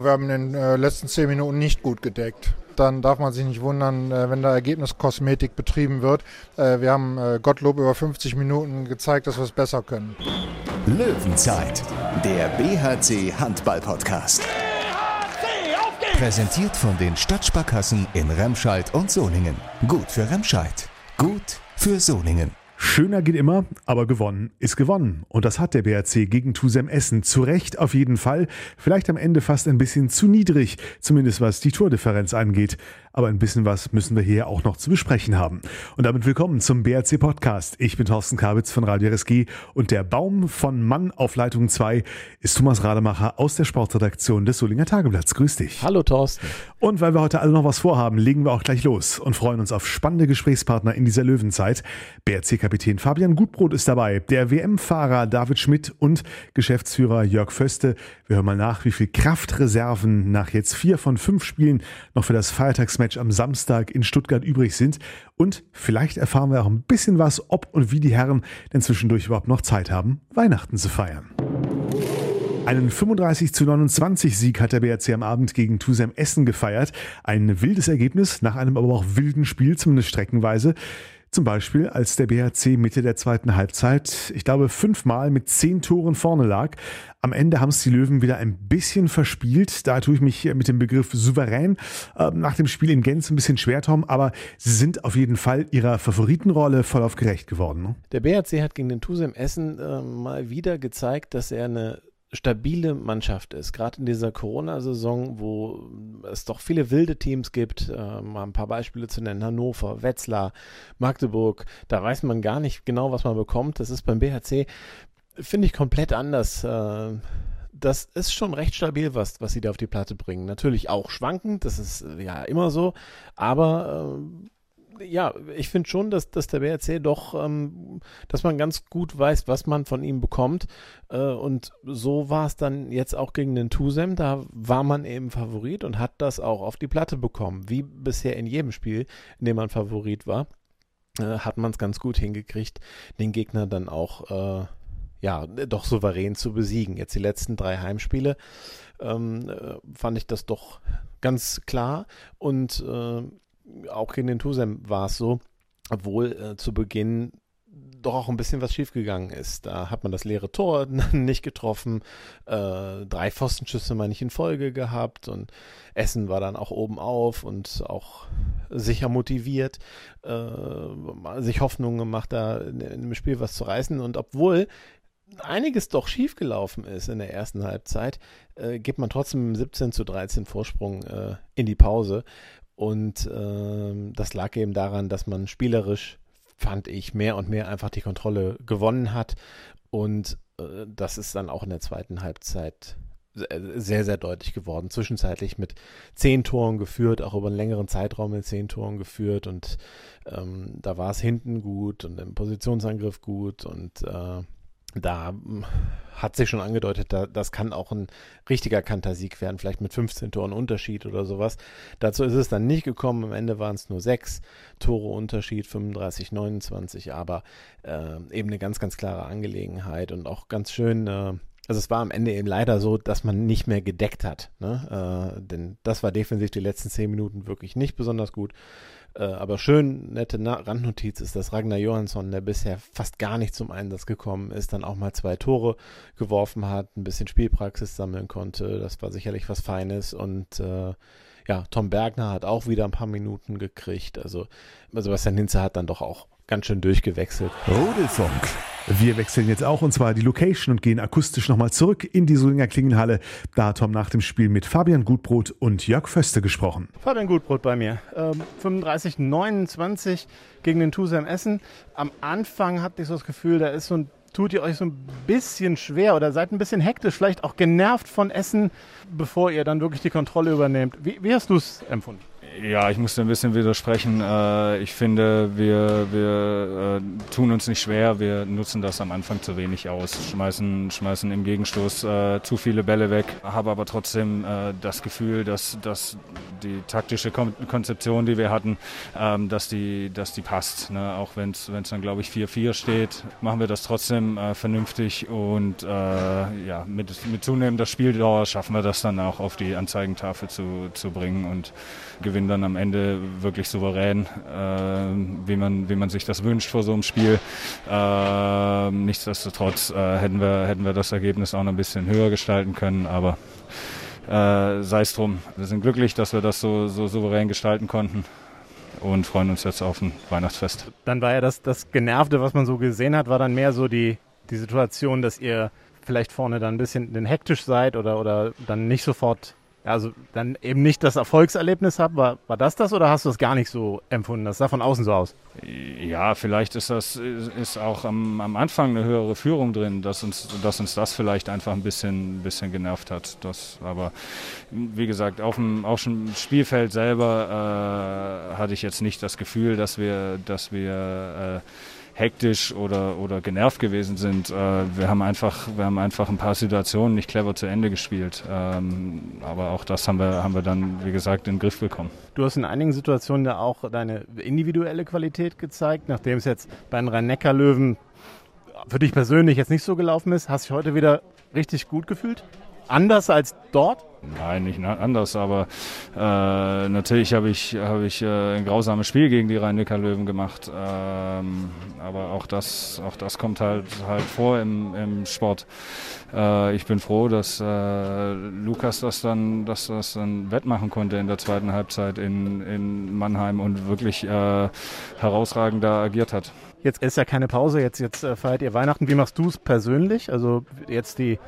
Wir haben in den äh, letzten zehn Minuten nicht gut gedeckt. Dann darf man sich nicht wundern, äh, wenn da Ergebniskosmetik betrieben wird. Äh, wir haben Gottlob über 50 Minuten gezeigt, dass wir es besser können. Löwenzeit, der BHC Handball Podcast. BHC, Präsentiert von den Stadtsparkassen in Remscheid und Solingen. Gut für Remscheid, gut für Solingen. Schöner geht immer, aber gewonnen ist gewonnen. Und das hat der BRC gegen Tusem Essen. Zu Recht auf jeden Fall. Vielleicht am Ende fast ein bisschen zu niedrig, zumindest was die Tordifferenz angeht aber ein bisschen was müssen wir hier auch noch zu besprechen haben. Und damit willkommen zum BRC Podcast. Ich bin Thorsten Kabitz von Radio RSG und der Baum von Mann auf Leitung 2 ist Thomas Rademacher aus der Sportredaktion des Solinger Tageblatts. Grüß dich. Hallo Thorsten. Und weil wir heute alle noch was vorhaben, legen wir auch gleich los und freuen uns auf spannende Gesprächspartner in dieser Löwenzeit. BRC-Kapitän Fabian Gutbrot ist dabei, der WM-Fahrer David Schmidt und Geschäftsführer Jörg Föste. Wir hören mal nach, wie viel Kraftreserven nach jetzt vier von fünf Spielen noch für das Feiertags Match am Samstag in Stuttgart übrig sind. Und vielleicht erfahren wir auch ein bisschen was, ob und wie die Herren denn zwischendurch überhaupt noch Zeit haben, Weihnachten zu feiern. Einen 35 zu 29 Sieg hat der BRC am Abend gegen Tusem Essen gefeiert. Ein wildes Ergebnis, nach einem aber auch wilden Spiel, zumindest streckenweise. Zum Beispiel, als der BHC Mitte der zweiten Halbzeit, ich glaube, fünfmal mit zehn Toren vorne lag. Am Ende haben es die Löwen wieder ein bisschen verspielt. Da tue ich mich mit dem Begriff souverän äh, nach dem Spiel in Gänze ein bisschen schwer, Tom. Aber sie sind auf jeden Fall ihrer Favoritenrolle voll auf gerecht geworden. Ne? Der BHC hat gegen den Tusem Essen äh, mal wieder gezeigt, dass er eine stabile Mannschaft ist. Gerade in dieser Corona-Saison, wo es doch viele wilde Teams gibt, äh, mal ein paar Beispiele zu nennen, Hannover, Wetzlar, Magdeburg, da weiß man gar nicht genau, was man bekommt. Das ist beim BHC, finde ich, komplett anders. Äh, das ist schon recht stabil, was, was sie da auf die Platte bringen. Natürlich auch schwankend, das ist ja immer so, aber äh, ja, ich finde schon, dass, dass der BRC doch, ähm, dass man ganz gut weiß, was man von ihm bekommt. Äh, und so war es dann jetzt auch gegen den Tusem. Da war man eben Favorit und hat das auch auf die Platte bekommen. Wie bisher in jedem Spiel, in dem man Favorit war, äh, hat man es ganz gut hingekriegt, den Gegner dann auch äh, ja, doch souverän zu besiegen. Jetzt die letzten drei Heimspiele ähm, äh, fand ich das doch ganz klar und äh, auch gegen den Tusem war es so, obwohl äh, zu Beginn doch auch ein bisschen was schiefgegangen ist. Da hat man das leere Tor nicht getroffen, äh, drei Pfostenschüsse mal nicht in Folge gehabt und Essen war dann auch oben auf und auch sicher motiviert, äh, sich Hoffnung gemacht, da in, in dem Spiel was zu reißen und obwohl einiges doch schiefgelaufen ist in der ersten Halbzeit, äh, gibt man trotzdem 17 zu 13 Vorsprung äh, in die Pause und äh, das lag eben daran, dass man spielerisch, fand ich, mehr und mehr einfach die Kontrolle gewonnen hat. Und äh, das ist dann auch in der zweiten Halbzeit sehr, sehr deutlich geworden. Zwischenzeitlich mit zehn Toren geführt, auch über einen längeren Zeitraum mit zehn Toren geführt. Und ähm, da war es hinten gut und im Positionsangriff gut. Und äh, da hm, hat sich schon angedeutet, da, das kann auch ein richtiger Kantersieg werden, vielleicht mit 15 Toren Unterschied oder sowas. Dazu ist es dann nicht gekommen. Am Ende waren es nur sechs Tore Unterschied, 35, 29, aber äh, eben eine ganz, ganz klare Angelegenheit und auch ganz schön. Äh, also es war am Ende eben leider so, dass man nicht mehr gedeckt hat. Ne? Äh, denn das war defensiv die letzten zehn Minuten wirklich nicht besonders gut. Äh, aber schön nette Na Randnotiz ist, dass Ragnar Johansson, der bisher fast gar nicht zum Einsatz gekommen ist, dann auch mal zwei Tore geworfen hat, ein bisschen Spielpraxis sammeln konnte. Das war sicherlich was Feines und äh, ja, Tom Bergner hat auch wieder ein paar Minuten gekriegt. Also Sebastian Hinze hat dann doch auch ganz schön durchgewechselt. Rudelfunk. Wir wechseln jetzt auch und zwar die Location und gehen akustisch nochmal zurück in die Solinger Klingenhalle. Da hat Tom nach dem Spiel mit Fabian Gutbrot und Jörg Föste gesprochen. Fabian Gutbrot bei mir. Ähm, 35, 29 gegen den Tusem Essen. Am Anfang hatte ich so das Gefühl, da ist so ein tut ihr euch so ein bisschen schwer oder seid ein bisschen hektisch, vielleicht auch genervt von Essen, bevor ihr dann wirklich die Kontrolle übernehmt. Wie, wie hast du es empfunden? Ja, ich muss ein bisschen widersprechen. Äh, ich finde, wir, wir äh, tun uns nicht schwer. Wir nutzen das am Anfang zu wenig aus, schmeißen, schmeißen im Gegenstoß äh, zu viele Bälle weg, habe aber trotzdem das Gefühl, dass, dass die taktische Konzeption, die wir hatten, ähm, dass, die, dass die passt. Ne? Auch wenn es dann, glaube ich, 4-4 steht, machen wir das trotzdem vernünftig und ja, mit, mit zunehmender Spieldauer schaffen wir das dann auch auf die Anzeigentafel zu, zu bringen und gewinnen dann am Ende wirklich souverän, äh, wie, man, wie man sich das wünscht vor so einem Spiel. Äh, nichtsdestotrotz äh, hätten, wir, hätten wir das Ergebnis auch noch ein bisschen höher gestalten können, aber äh, sei es drum. Wir sind glücklich, dass wir das so, so souverän gestalten konnten und freuen uns jetzt auf ein Weihnachtsfest. Dann war ja das, das Genervte, was man so gesehen hat, war dann mehr so die, die Situation, dass ihr vielleicht vorne dann ein bisschen hektisch seid oder, oder dann nicht sofort also dann eben nicht das Erfolgserlebnis habe. War, war das das oder hast du das gar nicht so empfunden? Das sah von außen so aus. Ja, vielleicht ist das ist auch am, am Anfang eine höhere Führung drin, dass uns, dass uns das vielleicht einfach ein bisschen, bisschen genervt hat. Das, aber wie gesagt, auf dem, auf dem Spielfeld selber äh, hatte ich jetzt nicht das Gefühl, dass wir, dass wir äh, hektisch oder, oder genervt gewesen sind. Äh, wir, haben einfach, wir haben einfach ein paar Situationen nicht clever zu Ende gespielt. Ähm, aber auch das haben wir, haben wir dann, wie gesagt, in den Griff bekommen. Du hast in einigen Situationen da auch deine individuelle Qualität gezeigt, nachdem es jetzt bei den Rhein-Neckar-Löwen für dich persönlich jetzt nicht so gelaufen ist. Hast du dich heute wieder richtig gut gefühlt? Anders als dort? Nein, nicht anders, aber äh, natürlich habe ich, hab ich äh, ein grausames Spiel gegen die Rhein-Neckar-Löwen gemacht. Ähm, aber auch das, auch das kommt halt, halt vor im, im Sport. Äh, ich bin froh, dass äh, Lukas das dann, dass das dann wettmachen konnte in der zweiten Halbzeit in, in Mannheim und wirklich äh, herausragend da agiert hat. Jetzt ist ja keine Pause, jetzt, jetzt äh, feiert ihr Weihnachten. Wie machst du es persönlich? Also jetzt die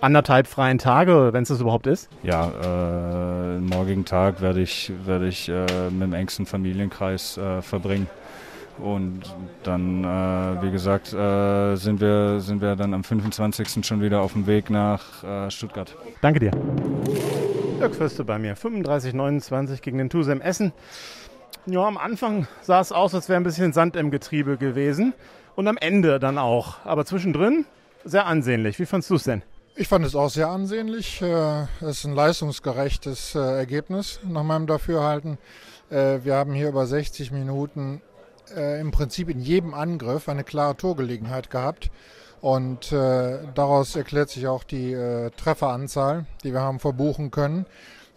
anderthalb freien Tage, wenn es das überhaupt ist? Ja, äh, morgigen Tag werde ich, werde ich äh, mit dem engsten Familienkreis äh, verbringen. Und dann, äh, wie gesagt, äh, sind, wir, sind wir dann am 25. schon wieder auf dem Weg nach äh, Stuttgart. Danke dir. Dirk Fürste bei mir, 35,29 gegen den Tusem Essen. Ja, am Anfang sah es aus, als wäre ein bisschen Sand im Getriebe gewesen. Und am Ende dann auch. Aber zwischendrin sehr ansehnlich. Wie fandest du es denn? Ich fand es auch sehr ansehnlich. Äh, es ist ein leistungsgerechtes äh, Ergebnis nach meinem Dafürhalten. Äh, wir haben hier über 60 Minuten im Prinzip in jedem Angriff eine klare Torgelegenheit gehabt. Und daraus erklärt sich auch die Trefferanzahl, die wir haben verbuchen können.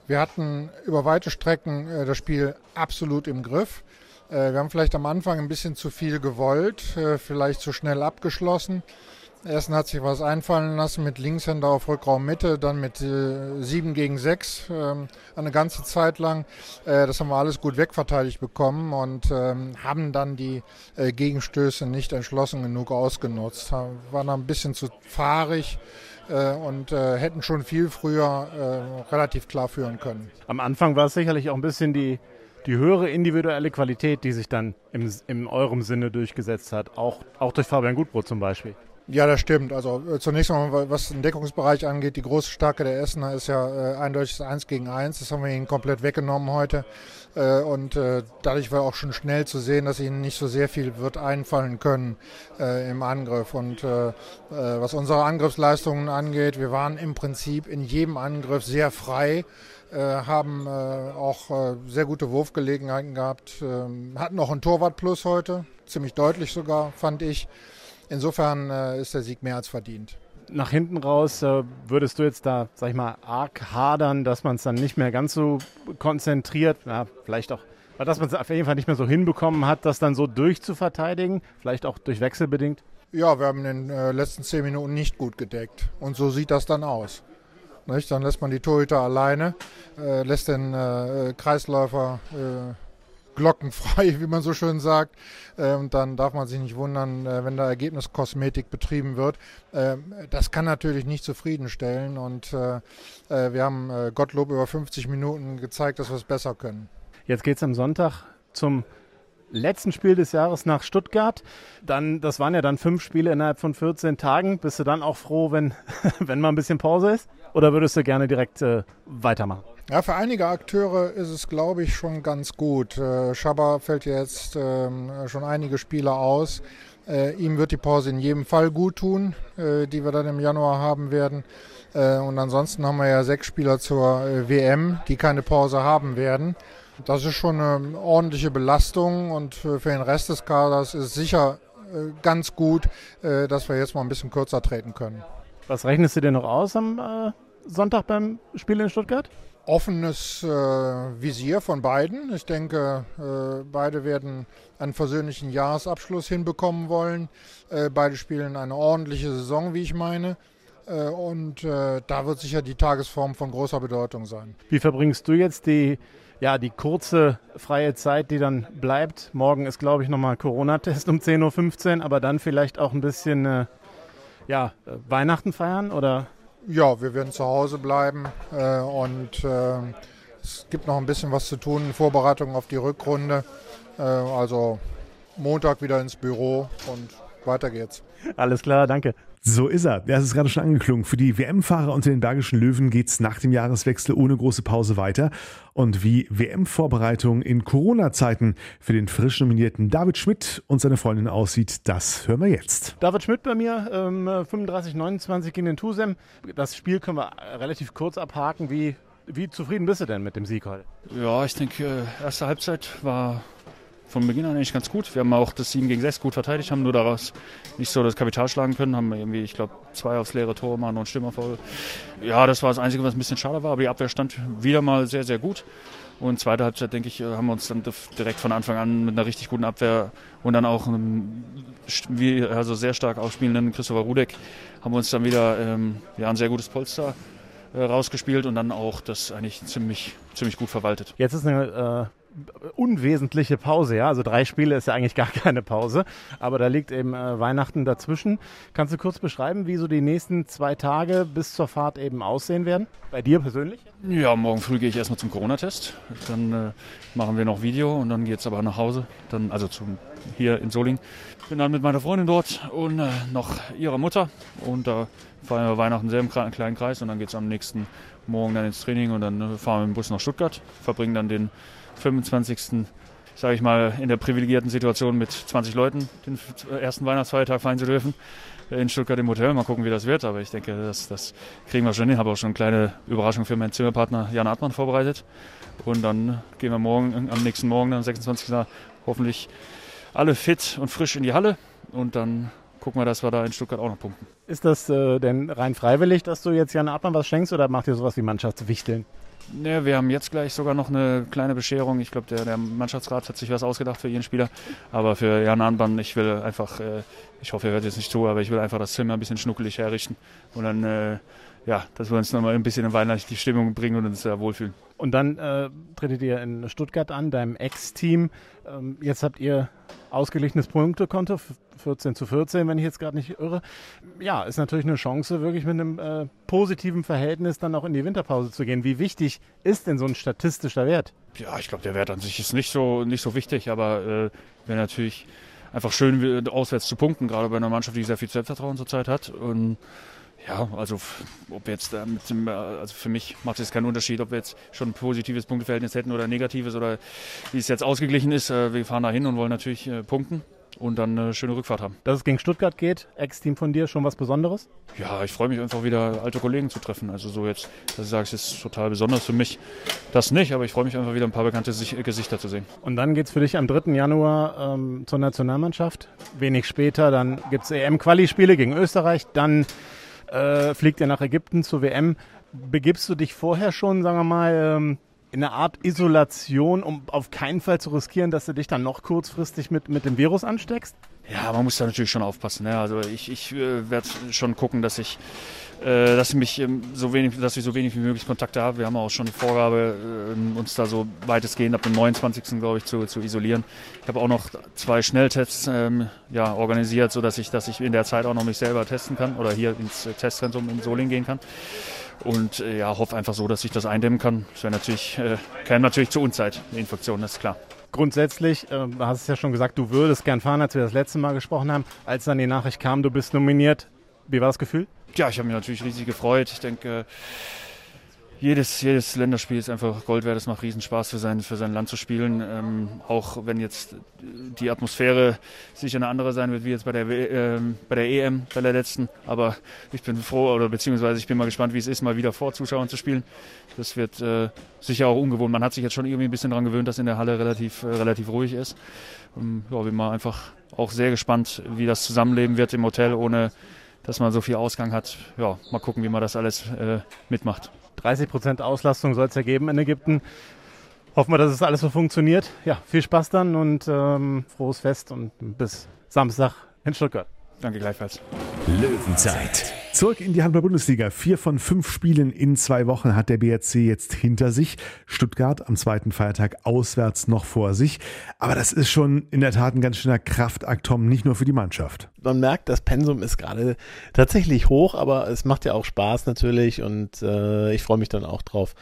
Wir hatten über weite Strecken das Spiel absolut im Griff. Wir haben vielleicht am Anfang ein bisschen zu viel gewollt, vielleicht zu schnell abgeschlossen. Ersten hat sich was einfallen lassen mit Linkshänder auf Rückraum Mitte, dann mit äh, 7 gegen 6 ähm, eine ganze Zeit lang. Äh, das haben wir alles gut wegverteidigt bekommen und ähm, haben dann die äh, Gegenstöße nicht entschlossen genug ausgenutzt. Waren ein bisschen zu fahrig äh, und äh, hätten schon viel früher äh, relativ klar führen können. Am Anfang war es sicherlich auch ein bisschen die die höhere individuelle Qualität, die sich dann im, in eurem Sinne durchgesetzt hat, auch, auch durch Fabian Gutbrot zum Beispiel. Ja, das stimmt. Also äh, zunächst einmal, was den Deckungsbereich angeht, die große Stärke der Essener ist ja äh, eindeutig das 1 gegen 1. Das haben wir ihnen komplett weggenommen heute. Äh, und äh, dadurch war auch schon schnell zu sehen, dass ihnen nicht so sehr viel wird einfallen können äh, im Angriff. Und äh, was unsere Angriffsleistungen angeht, wir waren im Prinzip in jedem Angriff sehr frei. Haben auch sehr gute Wurfgelegenheiten gehabt, ähm, hatten auch einen Torwart-Plus heute, ziemlich deutlich sogar, fand ich. Insofern äh, ist der Sieg mehr als verdient. Nach hinten raus äh, würdest du jetzt da, sag ich mal, arg hadern, dass man es dann nicht mehr ganz so konzentriert, ja, vielleicht auch, dass man es auf jeden Fall nicht mehr so hinbekommen hat, das dann so durchzuverteidigen, vielleicht auch durch Wechsel bedingt? Ja, wir haben in den äh, letzten zehn Minuten nicht gut gedeckt. Und so sieht das dann aus. Nicht? Dann lässt man die Torhüter alleine, äh, lässt den äh, Kreisläufer äh, glockenfrei, wie man so schön sagt. Äh, und dann darf man sich nicht wundern, äh, wenn da Ergebniskosmetik betrieben wird. Ähm, das kann natürlich nicht zufriedenstellen. Und äh, wir haben Gottlob über 50 Minuten gezeigt, dass wir es besser können. Jetzt geht es am Sonntag zum letzten Spiel des Jahres nach Stuttgart. Dann, das waren ja dann fünf Spiele innerhalb von 14 Tagen. Bist du dann auch froh, wenn, wenn mal ein bisschen Pause ist? Oder würdest du gerne direkt äh, weitermachen? Ja, für einige Akteure ist es, glaube ich, schon ganz gut. Äh, Schaber fällt jetzt ähm, schon einige Spiele aus. Äh, ihm wird die Pause in jedem Fall gut tun, äh, die wir dann im Januar haben werden. Und ansonsten haben wir ja sechs Spieler zur WM, die keine Pause haben werden. Das ist schon eine ordentliche Belastung und für den Rest des Kaders ist sicher äh, ganz gut, dass wir jetzt mal ein bisschen kürzer treten können. Was rechnest du dir noch aus am Sonntag beim Spiel in Stuttgart? Offenes äh, Visier von beiden. Ich denke, äh, beide werden einen versöhnlichen Jahresabschluss hinbekommen wollen. Äh, beide spielen eine ordentliche Saison, wie ich meine. Äh, und äh, da wird sicher die Tagesform von großer Bedeutung sein. Wie verbringst du jetzt die, ja, die kurze freie Zeit, die dann bleibt? Morgen ist, glaube ich, nochmal Corona-Test um 10.15 Uhr, aber dann vielleicht auch ein bisschen äh, ja, Weihnachten feiern oder ja, wir werden zu Hause bleiben äh, und äh, es gibt noch ein bisschen was zu tun, Vorbereitung auf die Rückrunde. Äh, also Montag wieder ins Büro und weiter geht's. Alles klar, danke. So ist er. Ja, es ist gerade schon angeklungen. Für die WM-Fahrer unter den Bergischen Löwen geht es nach dem Jahreswechsel ohne große Pause weiter. Und wie WM-Vorbereitung in Corona-Zeiten für den frisch nominierten David Schmidt und seine Freundin aussieht, das hören wir jetzt. David Schmidt bei mir, ähm, 35-29 gegen den Tusem. Das Spiel können wir relativ kurz abhaken. Wie, wie zufrieden bist du denn mit dem Sieg heute? Ja, ich denke, äh, erste Halbzeit war von Beginn an eigentlich ganz gut. Wir haben auch das 7 gegen 6 gut verteidigt, haben nur daraus nicht so das Kapital schlagen können, haben irgendwie, ich glaube, zwei aufs leere Tor machen und Stürmer voll. Ja, das war das Einzige, was ein bisschen schade war, aber die Abwehr stand wieder mal sehr, sehr gut. Und zweite Halbzeit, denke ich, haben wir uns dann direkt von Anfang an mit einer richtig guten Abwehr und dann auch einem also sehr stark ausspielenden Christopher Rudek haben wir uns dann wieder ähm, ja, ein sehr gutes Polster äh, rausgespielt und dann auch das eigentlich ziemlich, ziemlich gut verwaltet. Jetzt ist eine äh unwesentliche Pause, ja. Also drei Spiele ist ja eigentlich gar keine Pause, aber da liegt eben äh, Weihnachten dazwischen. Kannst du kurz beschreiben, wie so die nächsten zwei Tage bis zur Fahrt eben aussehen werden? Bei dir persönlich? Ja, morgen früh gehe ich erstmal zum Corona-Test. Dann äh, machen wir noch Video und dann geht es aber nach Hause. Dann, also zum, hier in Soling. Bin dann mit meiner Freundin dort und äh, noch ihrer Mutter. Und da feiern wir Weihnachten sehr im kleinen Kreis und dann geht es am nächsten Morgen dann ins Training und dann äh, fahren wir mit dem Bus nach Stuttgart, verbringen dann den 25. sage ich mal, in der privilegierten Situation mit 20 Leuten den ersten Weihnachtsfeiertag feiern zu dürfen in Stuttgart im Hotel. Mal gucken, wie das wird. Aber ich denke, das, das kriegen wir schon hin. Ich habe auch schon eine kleine Überraschung für meinen Zimmerpartner Jan Artmann vorbereitet. Und dann gehen wir morgen, am nächsten Morgen, am 26. hoffentlich alle fit und frisch in die Halle. Und dann gucken wir, dass wir da in Stuttgart auch noch punkten. Ist das äh, denn rein freiwillig, dass du jetzt Jan Artmann was schenkst oder macht ihr sowas wie Mannschaftswichteln? Ne, wir haben jetzt gleich sogar noch eine kleine Bescherung. Ich glaube, der, der, Mannschaftsrat hat sich was ausgedacht für jeden Spieler. Aber für Jan Arnbahn, ich will einfach, äh, ich hoffe, er hört jetzt nicht zu, aber ich will einfach das Zimmer ein bisschen schnuckelig herrichten. Und dann, äh, ja, dass wir uns nochmal ein bisschen in weihnachtliche Stimmung bringen und uns da wohlfühlen. Und dann äh, tretet ihr in Stuttgart an, deinem Ex-Team. Ähm, jetzt habt ihr ausgeglichenes Punktekonto, 14 zu 14, wenn ich jetzt gerade nicht irre. Ja, ist natürlich eine Chance, wirklich mit einem äh, positiven Verhältnis dann auch in die Winterpause zu gehen. Wie wichtig ist denn so ein statistischer Wert? Ja, ich glaube, der Wert an sich ist nicht so, nicht so wichtig, aber äh, wäre natürlich einfach schön, auswärts zu punkten, gerade bei einer Mannschaft, die sehr viel Selbstvertrauen zurzeit hat. Und ja, also ob jetzt äh, mit dem, also für mich macht es keinen Unterschied, ob wir jetzt schon ein positives Punkteverhältnis hätten oder ein negatives oder wie es jetzt ausgeglichen ist. Äh, wir fahren da hin und wollen natürlich äh, punkten und dann eine schöne Rückfahrt haben. Dass es gegen Stuttgart geht, Ex-Team von dir, schon was Besonderes? Ja, ich freue mich einfach wieder alte Kollegen zu treffen. Also so jetzt, dass ich sage, es ist total besonders für mich. Das nicht, aber ich freue mich einfach wieder ein paar bekannte Gesichter zu sehen. Und dann geht es für dich am 3. Januar ähm, zur Nationalmannschaft. Wenig später, dann gibt es EM-Quali-Spiele gegen Österreich, dann äh, fliegt er nach Ägypten zur WM. Begibst du dich vorher schon, sagen wir mal, ähm, in eine Art Isolation, um auf keinen Fall zu riskieren, dass du dich dann noch kurzfristig mit, mit dem Virus ansteckst? Ja, man muss da natürlich schon aufpassen. Ne? Also ich, ich äh, werde schon gucken, dass ich, äh, dass ich mich ähm, so wenig, dass ich so wenig wie möglich Kontakte habe. Wir haben auch schon die Vorgabe, äh, uns da so weitestgehend ab dem 29. glaube ich zu, zu isolieren. Ich habe auch noch zwei Schnelltests ähm, ja, organisiert, sodass ich, dass ich in der Zeit auch noch mich selber testen kann oder hier ins Testzentrum in Soling gehen kann. Und äh, ja, hoffe einfach so, dass ich das eindämmen kann. Das wäre natürlich, äh, käme natürlich zur Unzeit, eine Infektion, das ist klar grundsätzlich, äh, du hast es ja schon gesagt, du würdest gern fahren, als wir das letzte Mal gesprochen haben. Als dann die Nachricht kam, du bist nominiert, wie war das Gefühl? Ja, ich habe mich natürlich riesig gefreut. Ich denke, jedes, jedes Länderspiel ist einfach Gold wert. Es macht Riesenspaß für sein, für sein Land zu spielen. Ähm, auch wenn jetzt die Atmosphäre sicher eine andere sein wird wie jetzt bei der, äh, bei der EM, bei der letzten. Aber ich bin froh oder beziehungsweise ich bin mal gespannt, wie es ist, mal wieder vor Zuschauern zu spielen. Das wird äh, sicher auch ungewohnt. Man hat sich jetzt schon irgendwie ein bisschen daran gewöhnt, dass in der Halle relativ, äh, relativ ruhig ist. Ähm, ja, bin mal einfach auch sehr gespannt, wie das Zusammenleben wird im Hotel, ohne dass man so viel Ausgang hat. Ja, mal gucken, wie man das alles äh, mitmacht. 30 Prozent Auslastung soll es ja geben in Ägypten. Hoffen wir, dass es alles so funktioniert. Ja, viel Spaß dann und ähm, frohes Fest und bis Samstag in Stuttgart. Danke gleichfalls. Löwenzeit. Zurück in die Handball-Bundesliga. Vier von fünf Spielen in zwei Wochen hat der BRC jetzt hinter sich. Stuttgart am zweiten Feiertag auswärts noch vor sich. Aber das ist schon in der Tat ein ganz schöner Kraftakt, Tom, nicht nur für die Mannschaft. Man merkt, das Pensum ist gerade tatsächlich hoch, aber es macht ja auch Spaß natürlich und äh, ich freue mich dann auch drauf,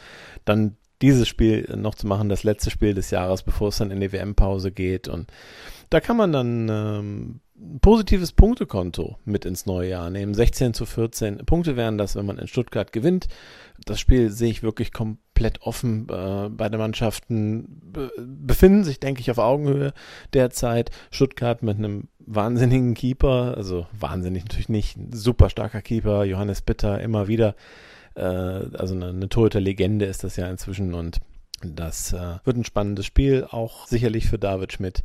dann dieses Spiel noch zu machen, das letzte Spiel des Jahres, bevor es dann in die WM-Pause geht. Und da kann man dann ähm, positives Punktekonto mit ins neue Jahr nehmen. 16 zu 14 Punkte wären das, wenn man in Stuttgart gewinnt. Das Spiel sehe ich wirklich komplett offen. Äh, beide Mannschaften be befinden sich, denke ich, auf Augenhöhe derzeit. Stuttgart mit einem wahnsinnigen Keeper, also wahnsinnig natürlich nicht, super starker Keeper, Johannes Bitter immer wieder. Äh, also eine, eine Torhüter-Legende ist das ja inzwischen und das äh, wird ein spannendes Spiel, auch sicherlich für David Schmidt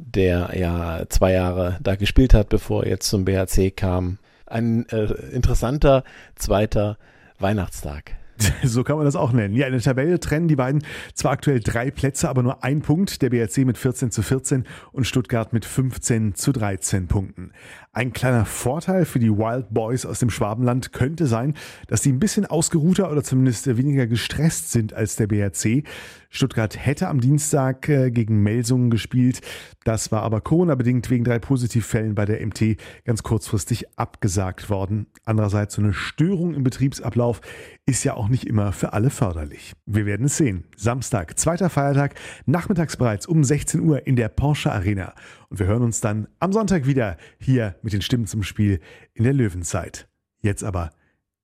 der ja zwei Jahre da gespielt hat, bevor er jetzt zum BHC kam. Ein äh, interessanter zweiter Weihnachtstag. So kann man das auch nennen. Ja, in der Tabelle trennen die beiden zwar aktuell drei Plätze, aber nur ein Punkt. Der BRC mit 14 zu 14 und Stuttgart mit 15 zu 13 Punkten. Ein kleiner Vorteil für die Wild Boys aus dem Schwabenland könnte sein, dass sie ein bisschen ausgeruhter oder zumindest weniger gestresst sind als der BRC. Stuttgart hätte am Dienstag äh, gegen Melsungen gespielt. Das war aber Corona-bedingt wegen drei Positivfällen bei der MT ganz kurzfristig abgesagt worden. Andererseits so eine Störung im Betriebsablauf ist ja auch nicht immer für alle förderlich. Wir werden es sehen. Samstag, zweiter Feiertag, nachmittags bereits um 16 Uhr in der Porsche Arena. Und wir hören uns dann am Sonntag wieder hier mit den Stimmen zum Spiel in der Löwenzeit. Jetzt aber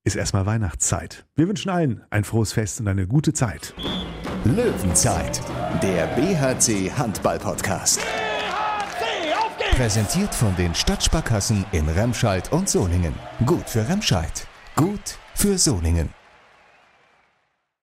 ist erstmal Weihnachtszeit. Wir wünschen allen ein frohes Fest und eine gute Zeit. Löwenzeit, der BHC Handball Podcast. BHC, Präsentiert von den Stadtsparkassen in Remscheid und Solingen. Gut für Remscheid, gut für Solingen.